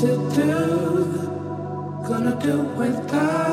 to do, gonna do without.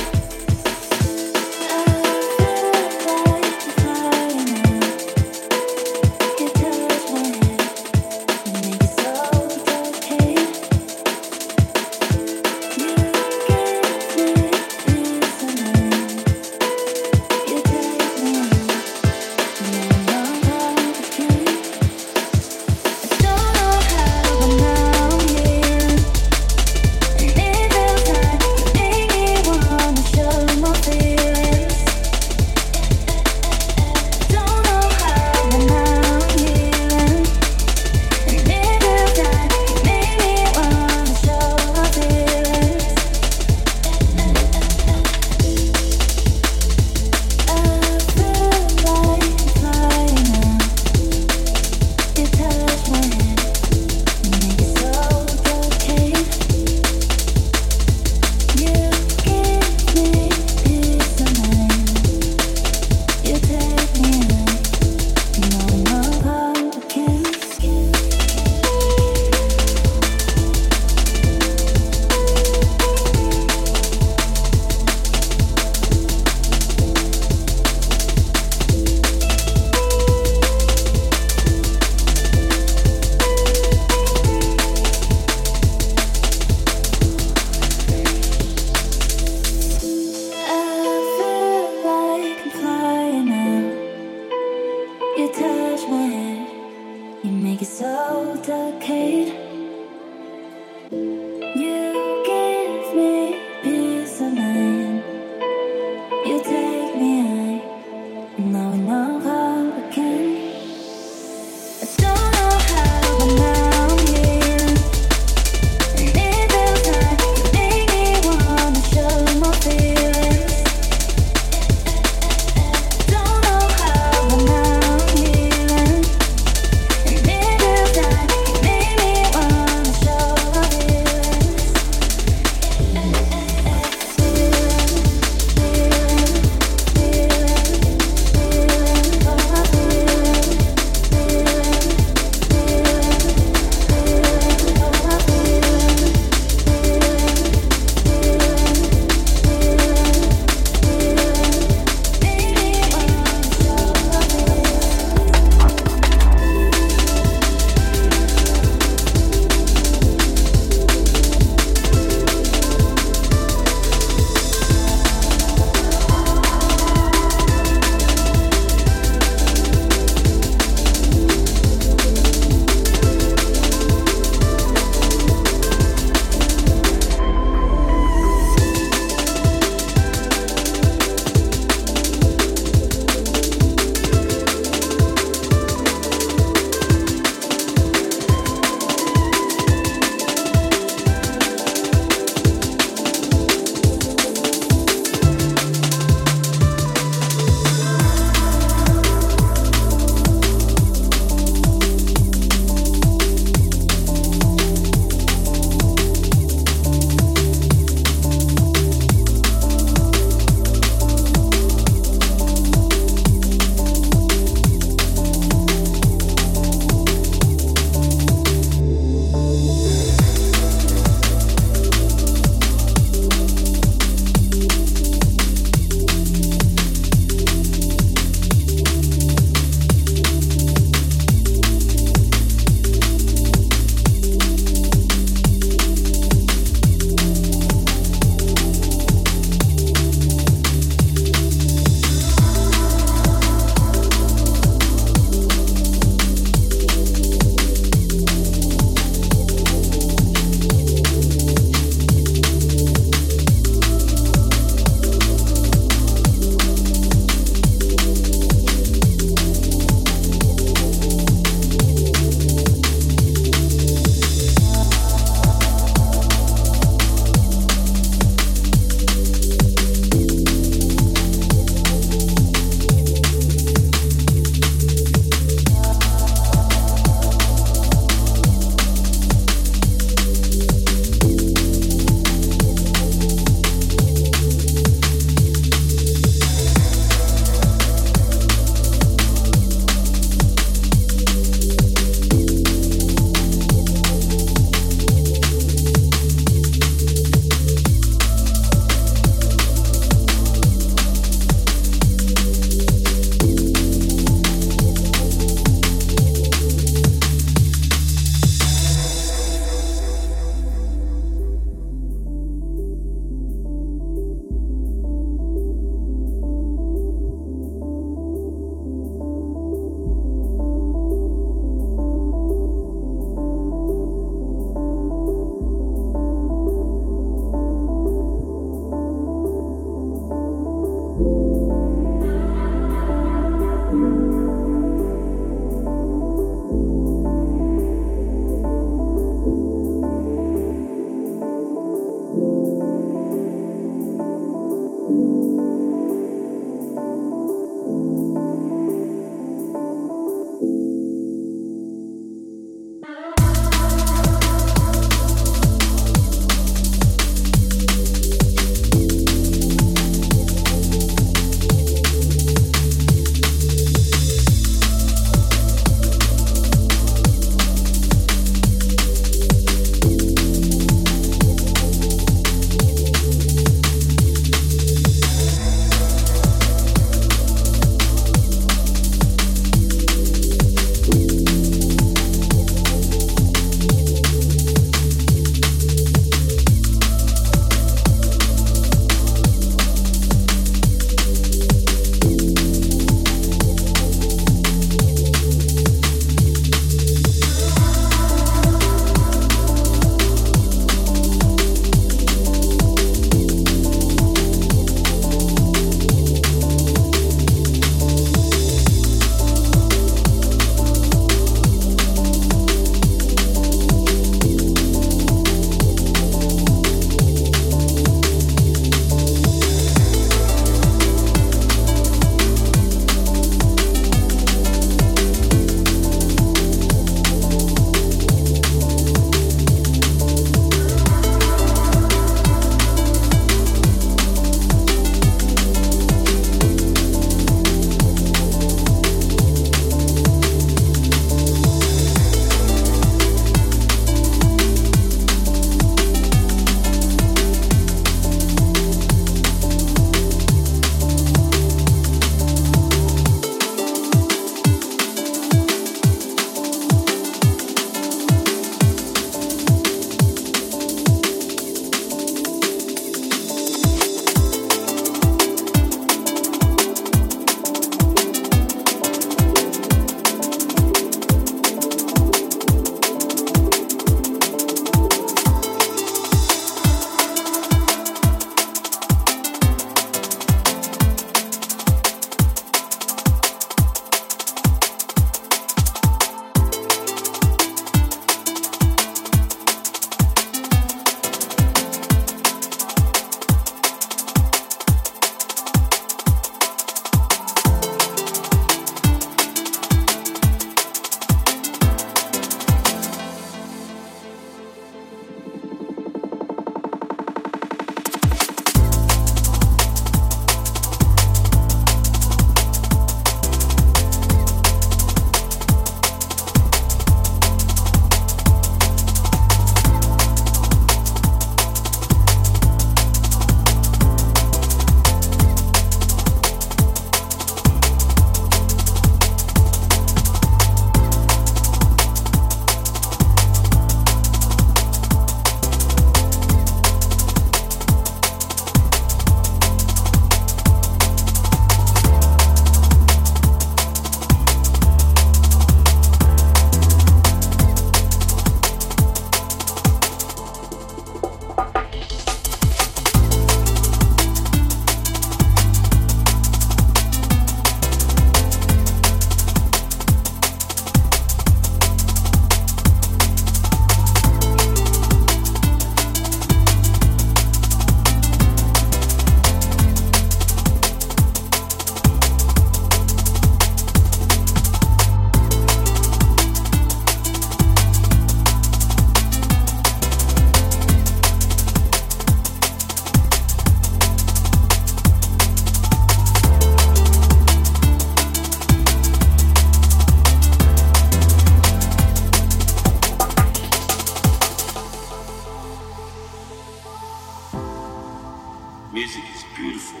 Beautiful,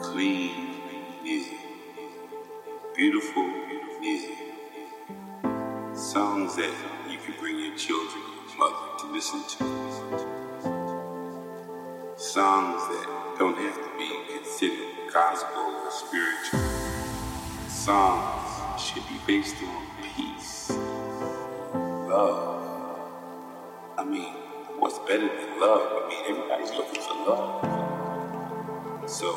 clean music, beautiful music, songs that you can bring your children mother to listen to, songs that don't have to be considered gospel or spiritual. Songs should be based on peace, love. I mean, what's better than love? I mean, everybody's looking for love. So,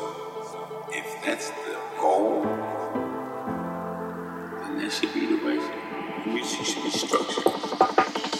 if that's the goal, then that should be the way music should be structured.